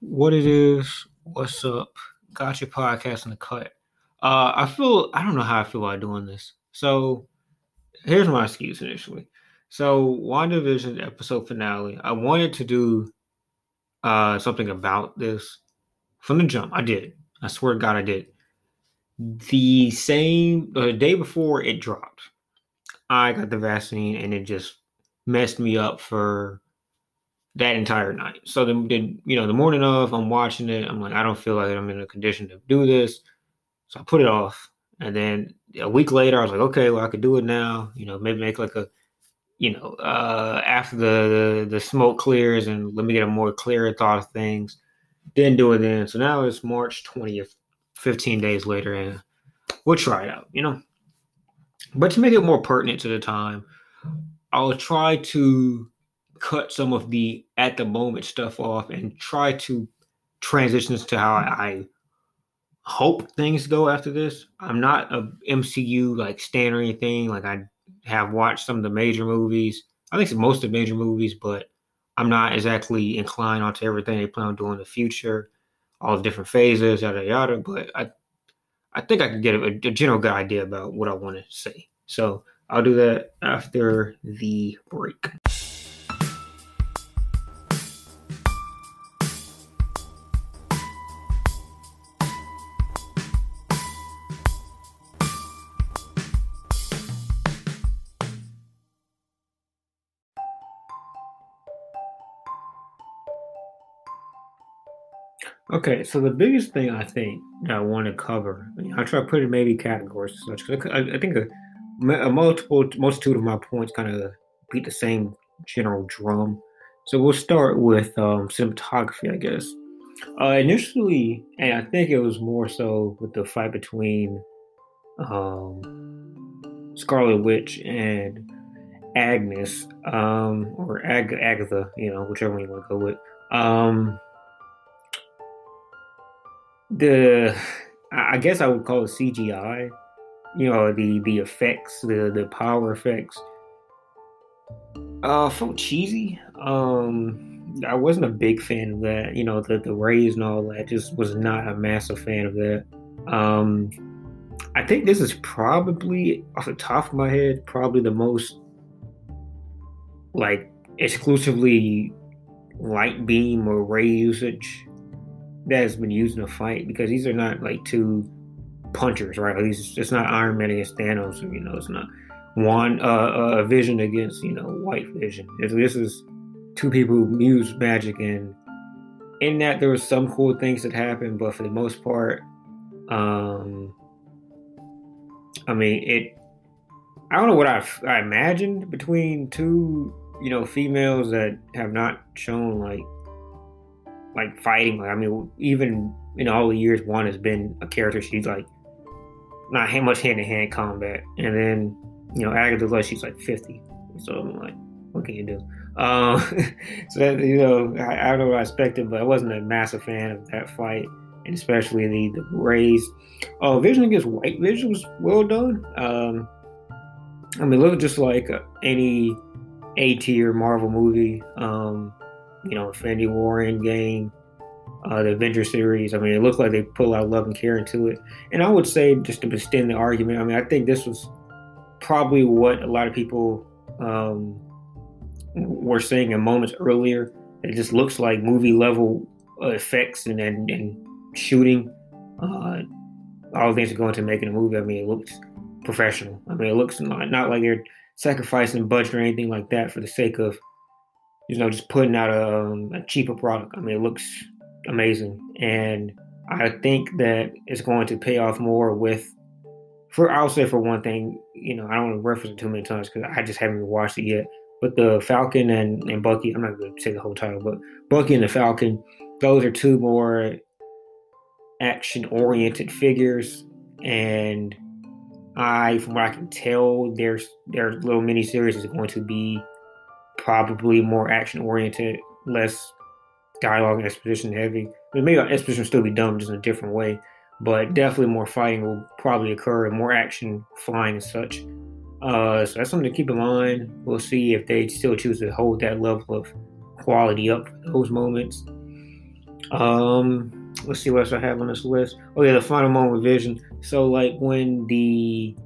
what it is, what's up. Got your podcast in the cut. Uh, I feel I don't know how I feel about doing this. So here's my excuse initially. So WandaVision episode finale. I wanted to do uh something about this from the jump. I did. I swear to God, I did. The same the day before it dropped, I got the vaccine and it just messed me up for that entire night. So then, the you know the morning of, I'm watching it. I'm like, I don't feel like I'm in a condition to do this, so I put it off. And then a week later, I was like, okay, well, I could do it now. You know, maybe make like a, you know, uh, after the, the the smoke clears and let me get a more clearer thought of things. Didn't do it then. So now it's March 20th, 15 days later, and we'll try it out. You know, but to make it more pertinent to the time, I'll try to cut some of the at the moment stuff off and try to transition this to how I hope things go after this. I'm not a MCU like stan or anything. Like I have watched some of the major movies. I think most of the major movies, but I'm not exactly inclined onto everything they plan on doing in the future, all the different phases, yada yada. But I, I think I can get a, a general good idea about what I want to say. So I'll do that after the break. Okay, so the biggest thing I think that I want to cover, I try to put in maybe categories such I, think a, a, multiple multitude of my points kind of beat the same general drum. So we'll start with um, cinematography, I guess. Uh, initially, and I think it was more so with the fight between um, Scarlet Witch and Agnes, um, or Ag- Agatha, you know, whichever one you want to go with. Um, the I guess I would call it CGI. You know, the the effects, the the power effects. Uh felt cheesy. Um I wasn't a big fan of that. You know, the the rays and all that. Just was not a massive fan of that. Um I think this is probably off the top of my head, probably the most like exclusively light beam or ray usage that has been used in a fight because these are not like two punchers, right? These it's not Iron Man against Thanos, you know, it's not one uh, uh Vision against you know White Vision. This is two people who use magic, and in that there was some cool things that happened, but for the most part, um, I mean it. I don't know what I, I imagined between two, you know, females that have not shown like like fighting. Like I mean, even in all the years, one has been a character. She's like not much hand to hand combat, and then you know Agatha like she's like fifty. So I'm like, what can you do? Um, so that you know, I, I, don't know what I expected, but I wasn't a massive fan of that fight, and especially the the rays. Oh, Vision against White Vision was well done. Um, I mean, look just like any A tier Marvel movie. Um, you know, Infinity War Endgame, uh, the Avenger series. I mean, it looked like they put a lot of love and care into it. And I would say, just to extend the argument, I mean, I think this was probably what a lot of people um, were saying in moments earlier. It just looks like movie level effects and, and, and shooting. Uh, all the things that go into making a movie. I mean, it looks professional. I mean, it looks not, not like they're sacrificing budget or anything like that for the sake of you know, just putting out a, um, a cheaper product. I mean, it looks amazing, and I think that it's going to pay off more with. For I'll say for one thing, you know, I don't want to reference it too many times because I just haven't watched it yet. But the Falcon and, and Bucky, I'm not going to say the whole title, but Bucky and the Falcon, those are two more action oriented figures. And I, from what I can tell, their their little mini series is going to be probably more action oriented, less dialogue and exposition heavy. I mean, maybe exposition will still be done just in a different way, but definitely more fighting will probably occur and more action flying and such. Uh, so that's something to keep in mind. We'll see if they still choose to hold that level of quality up for those moments. Um, let's see what else I have on this list. Oh yeah, the final moment Vision. So like when the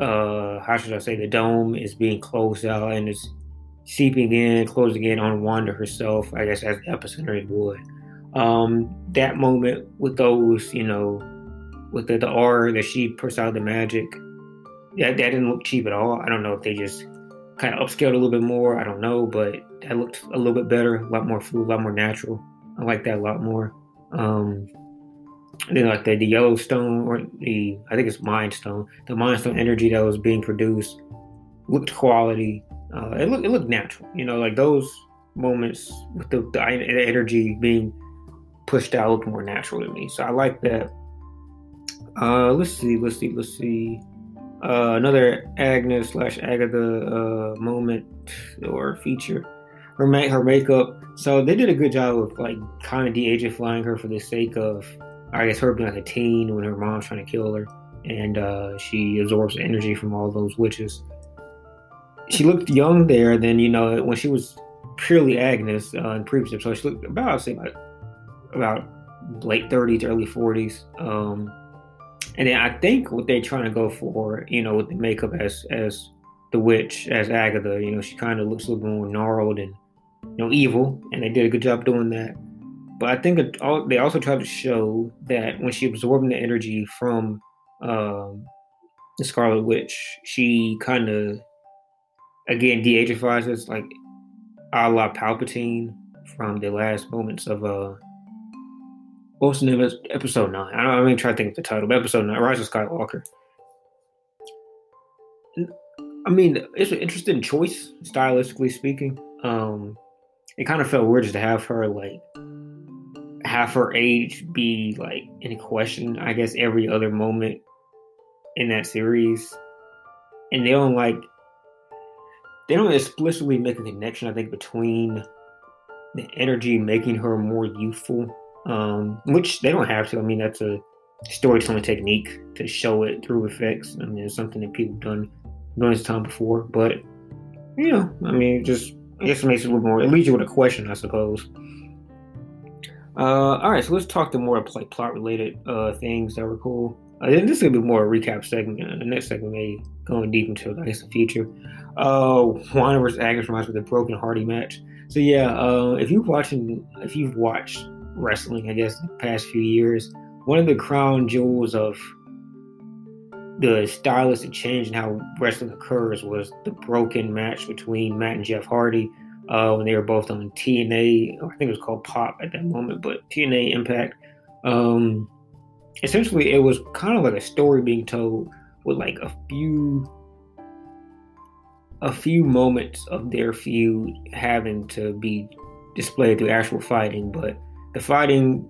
uh how should I say the dome is being closed out and it's seeping in, closing in on Wanda herself, I guess as the epicenter it would. Um, that moment with those, you know, with the, the aura that she puts out the magic, that, that didn't look cheap at all. I don't know if they just kind of upscaled a little bit more. I don't know, but that looked a little bit better, a lot more fluid, a lot more natural. I like that a lot more. Um, then like the, the Yellowstone or the I think it's Mind Stone, the Mind Stone energy that was being produced looked quality. Uh, it looked it looked natural, you know, like those moments with the, the energy being pushed out looked more natural to me. So I like that. Uh, let's see, let's see, let's see. Uh, another Agnes slash Agatha uh, moment or feature. Her make her makeup. So they did a good job of like kind of de-agifying her for the sake of, I guess, her being like a teen when her mom's trying to kill her, and uh, she absorbs energy from all those witches. She looked young there. Then you know when she was purely Agnes uh, in previous episodes, she looked about I'd say about about late 30s, early 40s. Um, and then I think what they're trying to go for, you know, with the makeup as as the witch, as Agatha, you know, she kind of looks a little more gnarled and you know evil, and they did a good job doing that. But I think it, all, they also tried to show that when she absorbed the energy from um, the Scarlet Witch, she kind of again de-agifies us, like a la Palpatine from the last moments of uh what was the name of episode nine? I don't. I'm even trying to think of the title. But episode nine, Rise of Skywalker. I mean, it's an interesting choice, stylistically speaking. Um, it kind of felt weird just to have her like have her age be like in question. I guess every other moment in that series, and they don't like they don't explicitly make a connection. I think between the energy making her more youthful um, which they don't have to. I mean, that's a storytelling technique to show it through effects. I mean, it's something that people have done done this time before, but you know, I mean, just I guess it makes it a little more. It leaves you with a question, I suppose. Uh, all right, so let's talk to more like plot related uh, things that were cool. Uh, this is gonna be more a recap segment. The next segment may going deep into I guess the future. Uh, Wanda versus Agnes reminds me of the Broken Hardy match. So yeah, uh, if you've watching, if you've watched wrestling, I guess, the past few years. One of the crown jewels of the stylistic change in how wrestling occurs was the broken match between Matt and Jeff Hardy uh, when they were both on TNA, I think it was called Pop at that moment, but TNA Impact. Um, essentially, it was kind of like a story being told with like a few a few moments of their feud having to be displayed through actual fighting, but the fighting,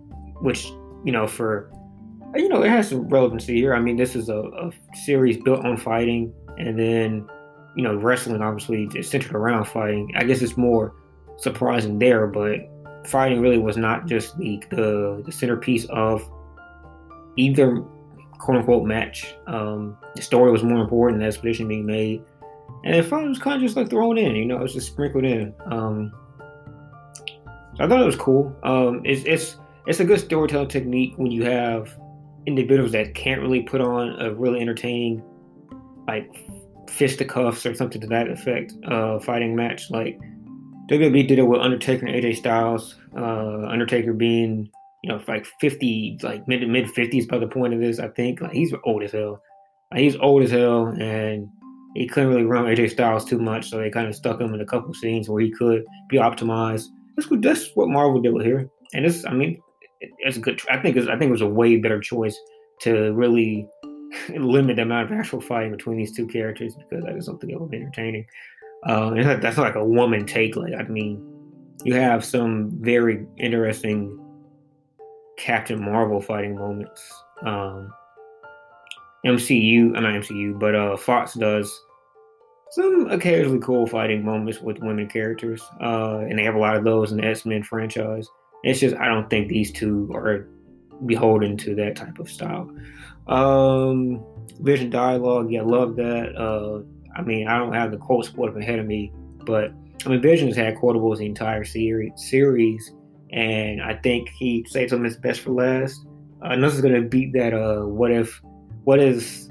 which you know, for you know, it has some relevancy here. I mean, this is a, a series built on fighting, and then you know, wrestling obviously is centered around fighting. I guess it's more surprising there, but fighting really was not just the the, the centerpiece of either quote unquote match. Um, the story was more important, than the expedition being made, and the fight was kind of just like thrown in. You know, it was just sprinkled in. Um, I thought it was cool. Um, it's it's it's a good storytelling technique when you have individuals that can't really put on a really entertaining like fisticuffs or something to that effect uh, fighting match. Like WWE did it with Undertaker and AJ Styles. Uh, Undertaker being you know like fifty, like mid mid fifties by the point of this. I think like he's old as hell. Like, he's old as hell, and he couldn't really run AJ Styles too much, so they kind of stuck him in a couple scenes where he could be optimized that's what that's what Marvel did with here, and it's I mean it's a good. I think it's, I think it was a way better choice to really limit the amount of actual fighting between these two characters because that is something that would be entertaining. Uh, and that's like a woman take. Like I mean, you have some very interesting Captain Marvel fighting moments. Um, MCU, I'm not MCU, but uh, Fox does some occasionally cool fighting moments with women characters, uh, and they have a lot of those in the X Men franchise. It's just I don't think these two are beholden to that type of style. Um, Vision dialogue, yeah, love that. Uh, I mean, I don't have the quotes pulled up ahead of me, but I mean, Vision has had quotables the entire series. Series, and I think he saved some of his best for last. Uh, is gonna beat that. Uh, what if? What is?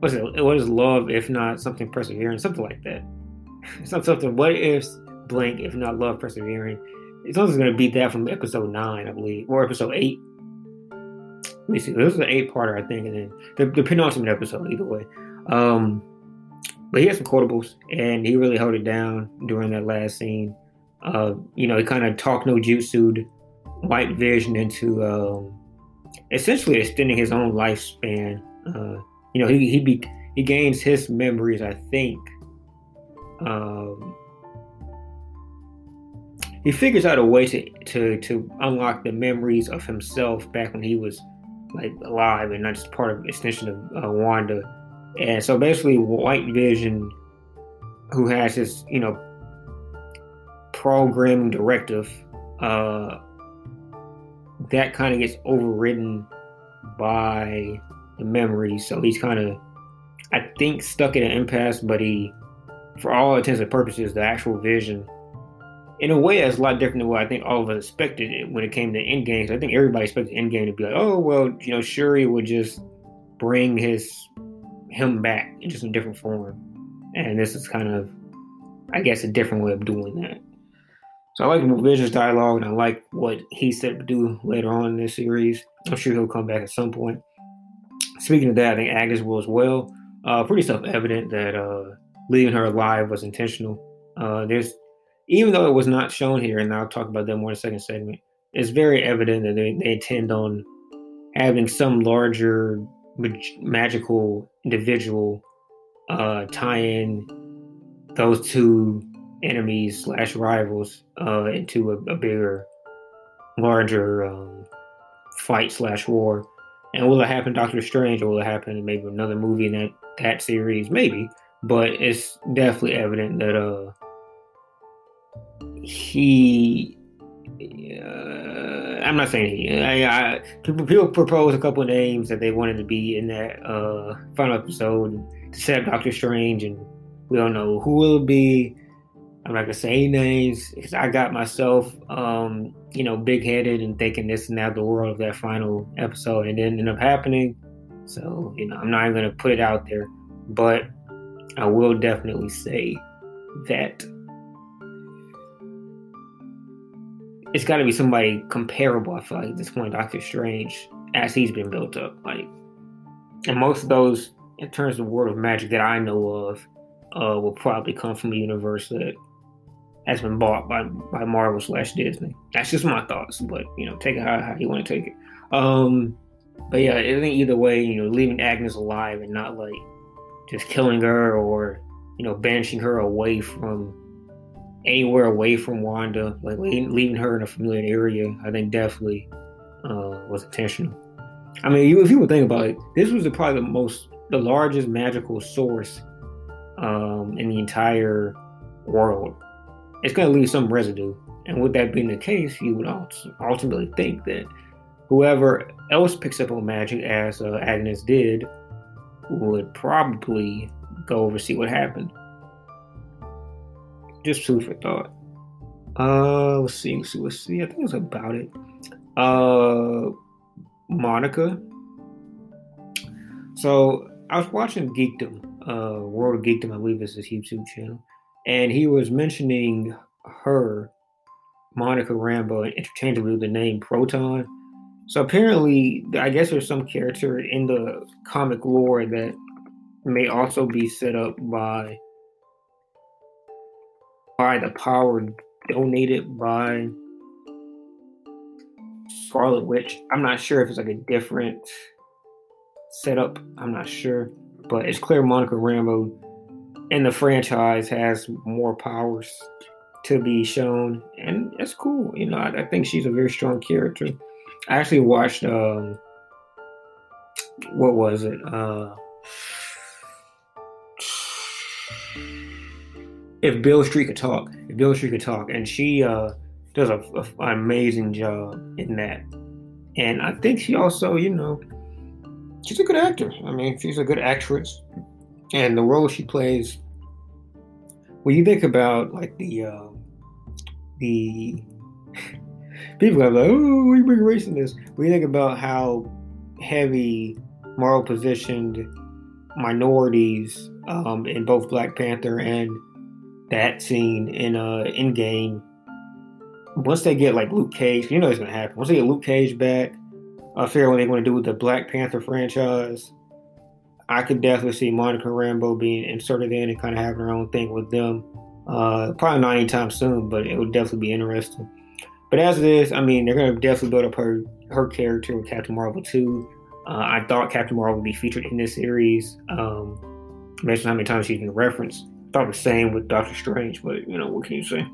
What's it? What is love if not something persevering? Something like that. Something. something what if blank if not love persevering? It's also gonna beat that from episode nine, I believe, or episode eight. Let me see. This is an eight-parter, I think, and then the, the penultimate episode. Either way, um, but he had some quotables, and he really held it down during that last scene. Uh, you know, he kind of talk no jutsu White Vision into um, essentially extending his own lifespan. Uh, you know, he he be, he gains his memories, I think. Um, he figures out a way to, to to unlock the memories of himself back when he was like alive and not just part of extension of uh, Wanda. And so basically, White Vision, who has his you know, programming directive, uh, that kind of gets overridden by the memories. So he's kind of, I think, stuck in an impasse, but he, for all intents and purposes, the actual vision, in a way, that's a lot different than what I think all of us expected when it came to Endgame. So I think everybody expected Endgame to be like, oh, well, you know, Shuri would just bring his him back in just a different form. And this is kind of, I guess, a different way of doing that. So I like Vision's dialogue, and I like what he said to do later on in this series. I'm sure he'll come back at some point. Speaking of that, I think Agnes will as well. Uh, pretty self-evident that uh, leaving her alive was intentional. Uh, there's, even though it was not shown here, and I'll talk about that more in the second segment. It's very evident that they, they intend on having some larger mag- magical individual uh, tie in those two enemies slash rivals uh, into a, a, bigger, larger um, fight slash war. And will it happen Doctor Strange or will it happen maybe another movie in that, that series? Maybe. But it's definitely evident that uh, he. Uh, I'm not saying he. I, I, people, people propose a couple of names that they wanted to be in that uh, final episode to set up Doctor Strange, and we don't know who will be. I'm not gonna say names because I got myself, um, you know, big headed and thinking this and that the world of that final episode, and then ended up happening. So you know, I'm not even gonna put it out there, but I will definitely say that it's got to be somebody comparable. I feel like at this point, Doctor Strange, as he's been built up, like, and most of those in terms of world of magic that I know of, uh, will probably come from a universe that has been bought by by Marvel slash Disney. That's just my thoughts, but you know, take it how, how you want to take it. Um, but yeah, I think either way, you know, leaving Agnes alive and not like just killing her or you know banishing her away from anywhere away from Wanda, like leaving her in a familiar area, I think definitely uh, was intentional. I mean, if you would think about it, this was probably the most, the largest magical source um, in the entire world it's going to leave some residue. And with that being the case, you would also ultimately think that whoever else picks up on magic, as uh, Agnes did, would probably go over see what happened. Just food for thought. Uh, let's see, let's see, let's see. I think it's about it. Uh, Monica. So I was watching Geekdom, uh, World of Geekdom. I believe is his YouTube channel, and he was mentioning her, Monica Rambeau, interchangeably with the name Photon. So apparently, I guess there's some character in the comic lore that may also be set up by by the power donated by Scarlet Witch. I'm not sure if it's like a different setup. I'm not sure, but it's clear Monica Rambeau and the franchise has more powers to be shown, and that's cool. You know, I, I think she's a very strong character. I actually watched um, what was it? Uh, if Beale Street could talk, if Beale Street could talk, and she uh, does a, a, an amazing job in that. And I think she also, you know, she's a good actor. I mean, she's a good actress, and the role she plays when you think about like the uh, the people are like, oh, we bring race in this. When you think about how heavy moral positioned minorities um, in both Black Panther and that scene in uh game. Once they get like Luke Cage, you know it's gonna happen. Once they get Luke Cage back, I figure what they're gonna do with the Black Panther franchise. I could definitely see Monica Rambeau being inserted in and kind of having her own thing with them. Uh, probably not anytime soon, but it would definitely be interesting. But as it is, I mean, they're going to definitely build up her her character with Captain Marvel too. Uh, I thought Captain Marvel would be featured in this series. Um, mentioned how many times she's been referenced. Thought the same with Doctor Strange, but you know what can you say?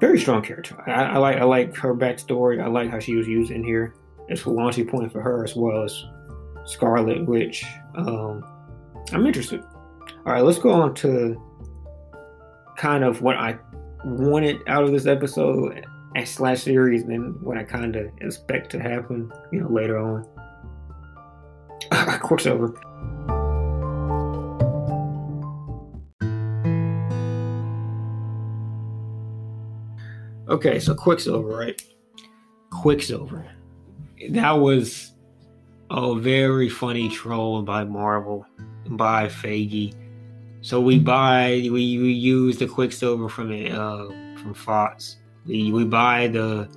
Very strong character. I, I like I like her backstory. I like how she was used in here. It's a launching point for her as well as Scarlet Witch. Um, I'm interested. All right, let's go on to kind of what I wanted out of this episode and slash series, and then what I kind of expect to happen, you know, later on. Quicksilver. Okay, so Quicksilver, right? Quicksilver. That was a very funny troll by Marvel, by Feige. So we buy, we, we use the Quicksilver from uh, from Fox. We we buy the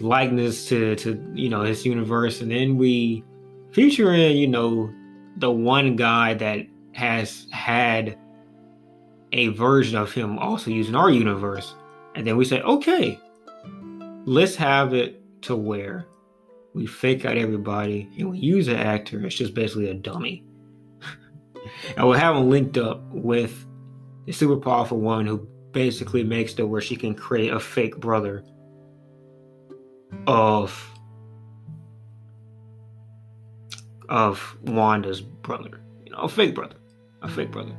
likeness to to you know his universe, and then we feature in you know the one guy that has had a version of him also using our universe, and then we say, okay, let's have it to where we fake out everybody and we use an actor. It's just basically a dummy. and we'll have him linked up with the super powerful one who basically makes it where she can create a fake brother of of Wanda's brother. You know, a fake brother. A fake brother.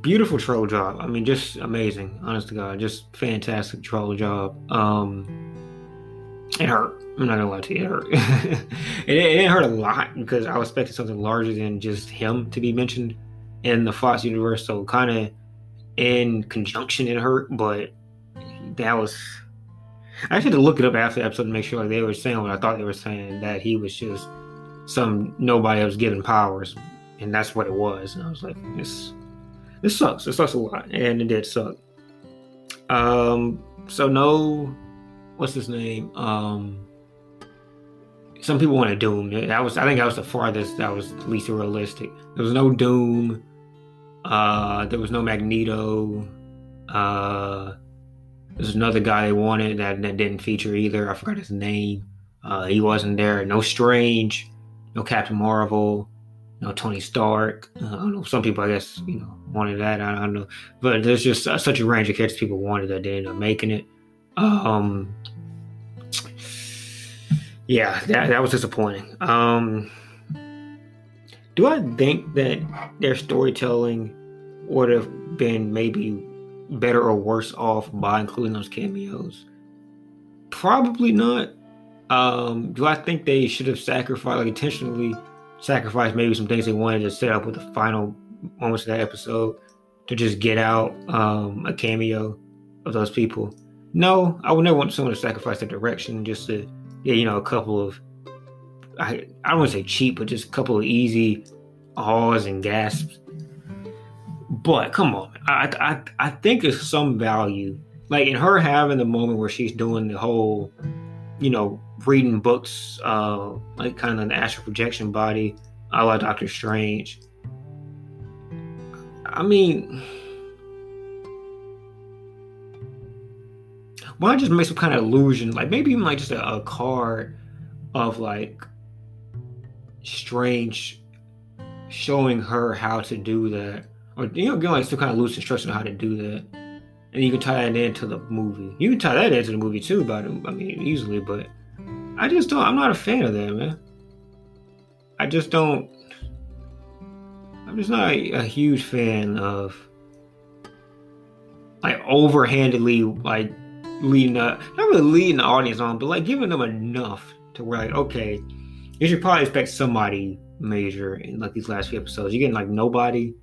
Beautiful troll job. I mean, just amazing. Honest to God, just fantastic troll job. Um, it hurt. I'm not gonna lie to you, it hurt. it, it hurt a lot because I was expecting something larger than just him to be mentioned in the Fox universe. So kind of in conjunction, it hurt. But that was. I had to look it up after the episode to make sure like they were saying what I thought they were saying that he was just some nobody else given powers, and that's what it was. And I was like, this this sucks. It sucks a lot, and it did suck. Um. So no what's his name? Um, some people want to Doom. That was I think that was the farthest that was least realistic. There was no Doom. Uh, there was no Magneto. Uh, there's another guy they wanted that, that didn't feature either. I forgot his name. Uh, he wasn't there. No Strange. No Captain Marvel. No Tony Stark. Uh, I don't know. Some people, I guess, you know, wanted that. I don't know. But there's just uh, such a range of characters people wanted that they ended up making it. Um, yeah, that, that was disappointing. Um, do I think that their storytelling would have been maybe better or worse off by including those cameos? Probably not. Um, do I think they should have sacrificed, like intentionally sacrificed maybe some things they wanted to set up with the final moments of that episode to just get out um, a cameo of those people? No, I would never want someone to sacrifice their direction just to yeah, you know, a couple of I I don't want to say cheap, but just a couple of easy ahs and gasps. But come on, I I I think there's some value, like in her having the moment where she's doing the whole, you know, reading books, uh, like kind of an astral projection body, a la Doctor Strange. I mean why not just make some kind of illusion, like maybe even like just a, a card of like strange showing her how to do that, or you know, give like some kind of loose instruction on how to do that, and you can tie that into the movie. You can tie that into the movie too, but I mean, easily. But I just don't. I'm not a fan of that, man. I just don't. I'm just not a, a huge fan of like overhandedly like leading up, uh, not really leading the audience on, but like giving them enough to where like, okay, you should probably expect somebody major in like these last few episodes. You're getting like nobody,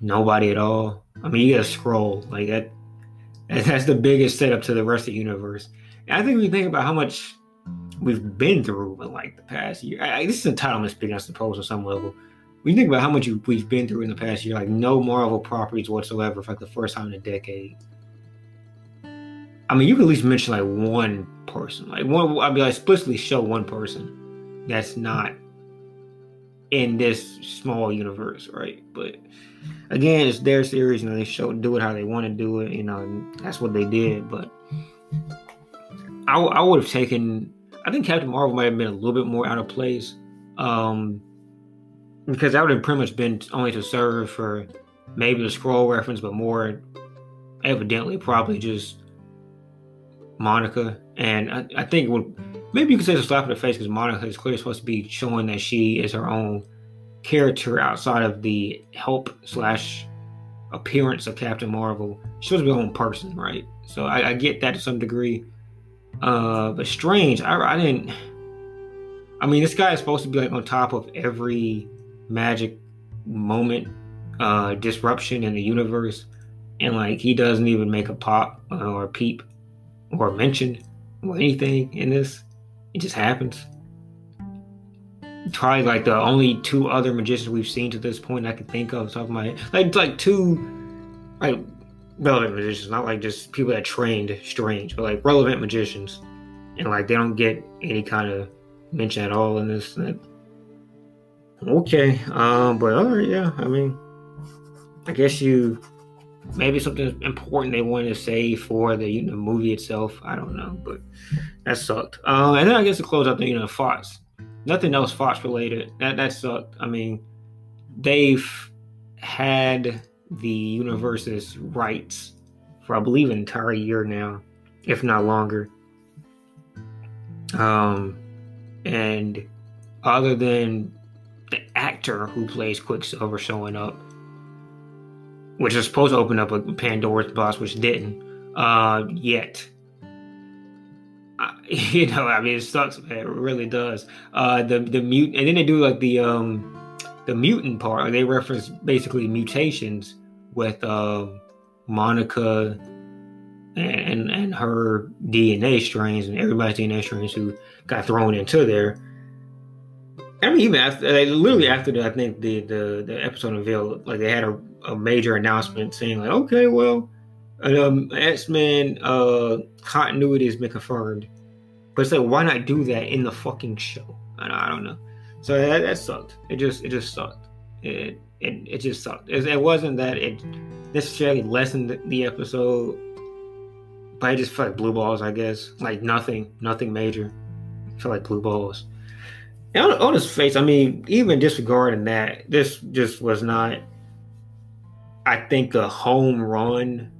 nobody at all. I mean, you get a scroll like that. That's the biggest setup to the rest of the universe. And I think we think about how much we've been through in like the past year, I, this is entitlement speaking, I suppose, on some level. We think about how much we've been through in the past year, like no Marvel properties whatsoever for like the first time in a decade. I mean, you could at least mention like one person, like one. I'd be like explicitly show one person that's not in this small universe, right? But again, it's their series, you know, they show do it how they want to do it, you know, that's what they did. But I, I would have taken, I think Captain Marvel might have been a little bit more out of place, um, because that would have pretty much been only to serve for maybe the scroll reference, but more evidently probably just Monica. And I, I think would maybe you could say it's a slap in the face because Monica is clearly supposed to be showing that she is her own character outside of the help slash appearance of Captain Marvel. She's supposed to be her own person, right? So I, I get that to some degree. Uh, but Strange, I, I didn't. I mean, this guy is supposed to be like on top of every magic moment, uh, disruption in the universe, and like he doesn't even make a pop uh, or a peep or mention or anything in this. It just happens. Probably like the only two other magicians we've seen to this point I can think of, top of my head. Like like two like relevant magicians, not like just people that trained strange, but like relevant magicians. And like they don't get any kind of mention at all in this. Okay. Um, but all right, yeah, I mean I guess you maybe something important they wanted to say for the you know, movie itself. I don't know, but that sucked. Um, and then I guess to close out the you know Fox, nothing else Fox related. That that sucked. I mean, they've had the universe's rights for I believe an entire year now, if not longer. Um, and other than the actor who plays Quicksilver showing up which is supposed to open up a Pandora's box, which didn't uh, yet. you know, I mean, it sucks, man. It really does. Uh, the the mute, and then they do like the um, the mutant part. They reference basically mutations with uh, Monica and and her DNA strains and everybody's DNA strains who got thrown into there. I mean, even after, like, literally after the, I think the the the episode unveiled, like they had a a major announcement saying like, okay, well, um, X Men uh, continuity has been confirmed, but it's like, why not do that in the fucking show? I, I don't know. So that, that, sucked. It just it just sucked. It it, it just sucked. It, it wasn't that it necessarily lessened the episode, but it just felt like blue balls. I guess like nothing, nothing major. I felt like blue balls. On, on his face, I mean, even disregarding that, this just was not I think a home run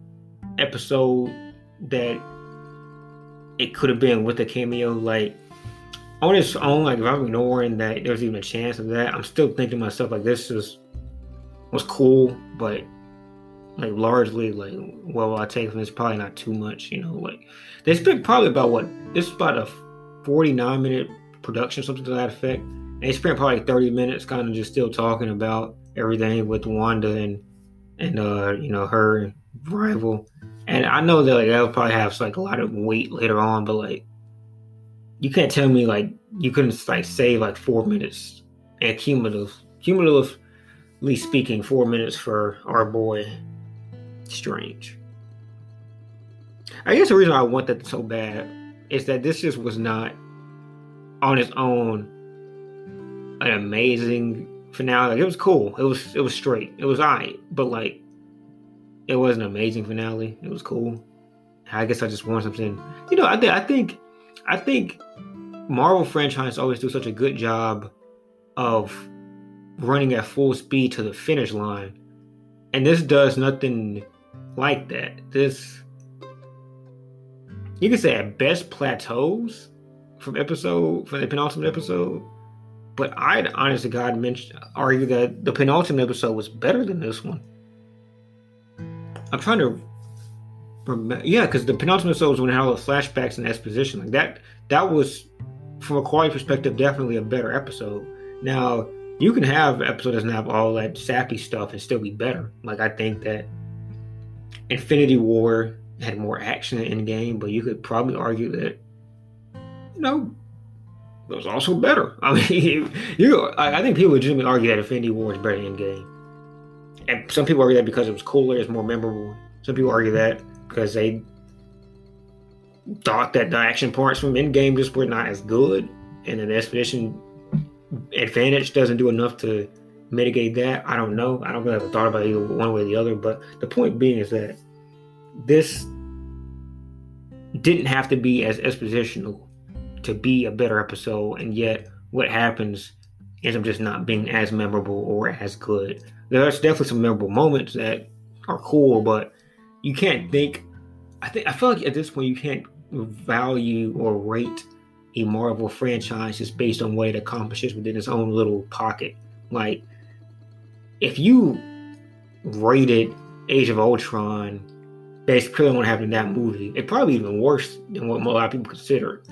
episode that it could have been with a cameo. Like on its own, like if I'm ignoring that there's even a chance of that, I'm still thinking to myself like this is was cool, but like largely like what will I take from this? Probably not too much, you know. Like they spent probably about what this is about a 49 minute production, something to that effect. And they spent probably 30 minutes kind of just still talking about everything with Wanda and and uh, you know her rival. And I know that like that'll probably have like a lot of weight later on, but like you can't tell me like you couldn't like save like four minutes and cumulative, cumulatively speaking, four minutes for our boy Strange. I guess the reason I want that so bad is that this just was not on its own an amazing finale. Like, it was cool. It was it was straight. It was alright, but like it was an amazing finale. It was cool. I guess I just want something. You know, I think I think I think Marvel franchise always do such a good job of running at full speed to the finish line, and this does nothing like that. This you can say at best plateaus from episode from the penultimate episode but I'd honest to God mention, argue that the penultimate episode was better than this one. I'm trying to remember, yeah, because the penultimate episode was when it had all the flashbacks and exposition. Like that, that was, from a quality perspective, definitely a better episode. Now, you can have episode doesn't have all that sappy stuff and still be better. Like I think that Infinity War had more action in game, but you could probably argue that, you know, it was also better. I mean, you, I, I think people legitimately argue that Infinity War is better than Endgame. And some people argue that because it was cooler, it's more memorable. Some people argue that because they thought that the action parts from Endgame just were not as good, and the expedition advantage doesn't do enough to mitigate that. I don't know. I don't really have a thought about either one way or the other. But the point being is that this didn't have to be as expositional to be a better episode, and yet what happens ends up just not being as memorable or as good. There's definitely some memorable moments that are cool, but you can't think. I think I feel like at this point you can't value or rate a Marvel franchise just based on what it accomplishes within its own little pocket. Like, if you rated Age of Ultron basically on what happened in that movie, it probably even worse than what a lot of people consider.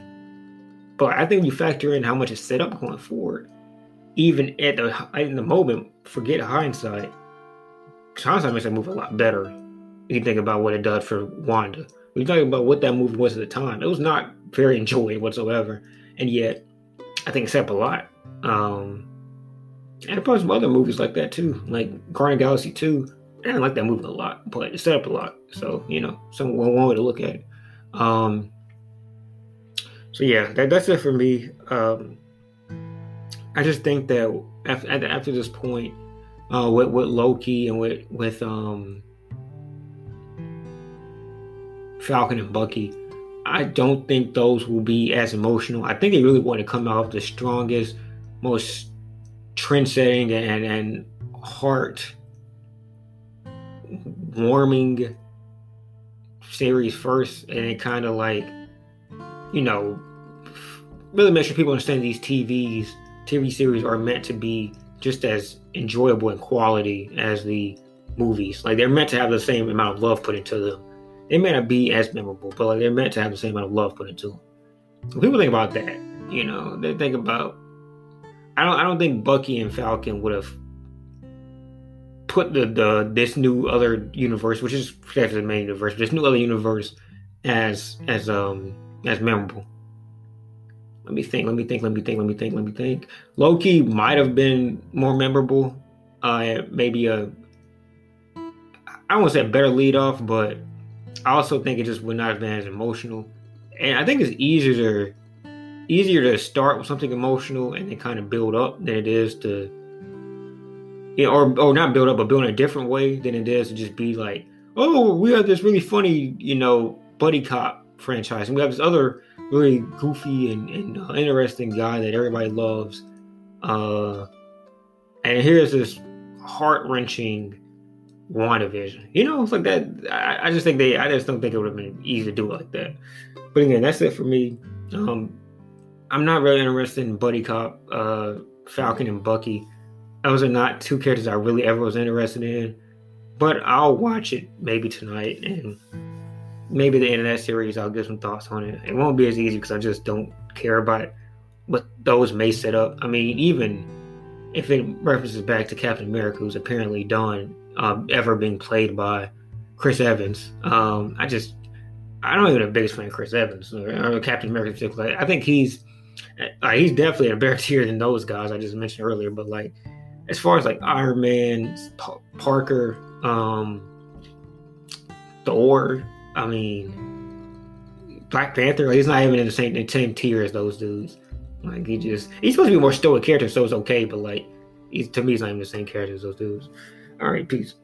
But I think you factor in how much is set up going forward, even at the in the moment, forget hindsight. Hindsight makes that movie a lot better. You think about what it does for Wanda. Talking about what that movie was at the time, it was not very enjoyed whatsoever, and yet I think it set up a lot. Um, and probably some other movies like that too, like Guardian Galaxy 2. I didn't like that movie a lot, but it set up a lot. So, you know, some one way to look at it. Um, so yeah, that, that's it for me. Um, I just think that after, after this point, uh, with, with Loki and with with um, Falcon and Bucky, I don't think those will be as emotional. I think they really want to come out the strongest, most trend-setting and and heart warming series first, and it kind of like you know really make sure people understand these TVs TV series are meant to be just as enjoyable and quality as the movies. Like they're meant to have the same amount of love put into them they may not be as memorable, but like they're meant to have the same amount of love put into them. When people think about that, you know, they think about. I don't. I don't think Bucky and Falcon would have put the the this new other universe, which is actually the main universe, this new other universe, as as um as memorable. Let me think. Let me think. Let me think. Let me think. Let me think. Loki might have been more memorable. Uh, maybe a. I to say a better lead off, but I also think it just would not have been as emotional. And I think it's easier to easier to start with something emotional and then kind of build up than it is to you know, or or not build up, but build in a different way than it is to just be like, oh, we have this really funny, you know, buddy cop franchise, and we have this other really goofy and, and uh, interesting guy that everybody loves. Uh, and here's this heart wrenching WandaVision. You know, it's like that. I, I, just think they. I just don't think it would have been easy to do it like that. But again, that's it for me. Um, I'm not really interested in Buddy Cop, uh, Falcon, and Bucky. Those are not two characters I really ever was interested in. But I'll watch it maybe tonight, and maybe the end of that series, I'll give some thoughts on it. It won't be as easy because I just don't care about what those may set up. I mean, even if it references back to Captain America, who's apparently done um, ever being played by Chris Evans. Um, I just, I don't even the biggest fan of Chris Evans or, or Captain America particularly. I think he's, uh, he's definitely a better tier than those guys I just mentioned earlier. But like, as far as like Iron Man, P- Parker, um, Thor, I mean, Black Panther, like, he's not even in the same the same tier as those dudes. Like he just, he's supposed to be more stoic character, so it's okay. But like, he's to me, he's not even the same character as those dudes. All right, peace.